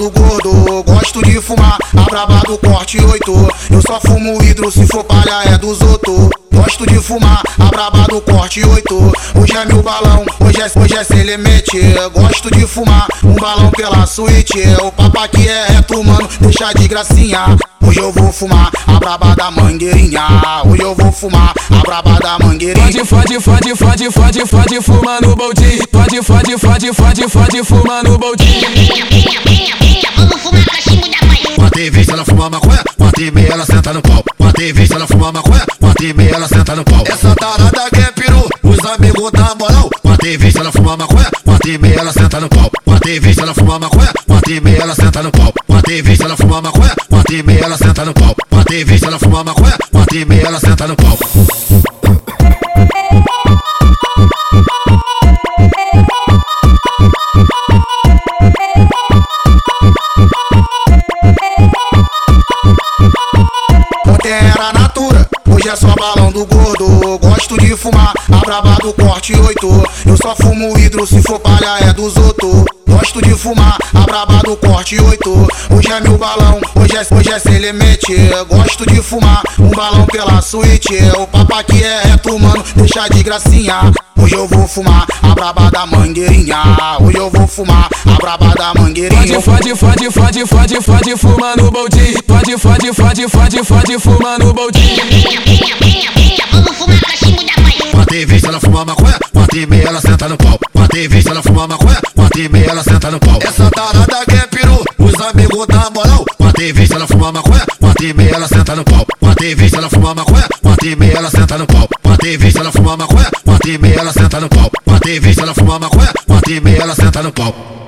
do gordo. Gosto de fumar, a braba do corte 8. Eu só fumo hidro, se for palha é dos outros. Gosto de fumar, a braba do corte 8. Hoje é meu balão, hoje é, hoje é sem limite. Gosto de fumar, um balão pela suíte. O papo aqui é reto, mano, deixa de gracinha. Hoje eu vou fumar a braba da mangueirinha. Hoje eu vou fumar a braba da mangueirinha. Fode, fode, fode, fode, fode, fode, fuma no boldinho. Fode, fode, fode, fode, fode, fuma no boldinho. Maconha, uma TV ela senta no pau. Uma TV se ela fuma maconha, uma TV ela senta no pau. Essa tarada é peru, os amigos da moral. Uma TV se ela fuma maconha, uma TV ela senta no pau. Uma TV se ela fuma maconha, uma TV ela senta no pau. Uma TV se ela fuma maconha, uma TV ela senta no pau. Uma TV se ela fuma maconha, uma TV ela senta no pau. Pantera natura, hoje é só balão do gordo. Gosto de fumar, a braba do corte 8. Eu só fumo hidro, se for palha é dos outros. Gosto de fumar, a braba do corte 8. Hoje é meu balão, hoje é, hoje é sem limite. Gosto de fumar, um balão pela suíte. O papo aqui é reto, mano, deixa de gracinha. Hoje eu vou fumar a braba da mangueirinha. Hoje eu vou fumar a braba da mangueirinha. Fode, fode, fode, fode, fode, fuma no boldinho. Fode, fode, fode, fode, fode, fuma no boldinho. Vamos fumar cachimbo da mãe. Uma TV se ela fuma maconha, uma TV ela senta no pau. Uma TV se ela fuma maconha, uma TV ela senta no pau. Essa tarada que é peru, os amigos da moral. Uma TV se ela fuma maconha, uma TV ela senta no pau. Uma TV se ela fuma maconha, uma TV ela senta no pau. Uma TV se ela fuma maconha, uma TV ela senta no pau. Uma TV se ela fuma maconha, uma TV ela senta no pau.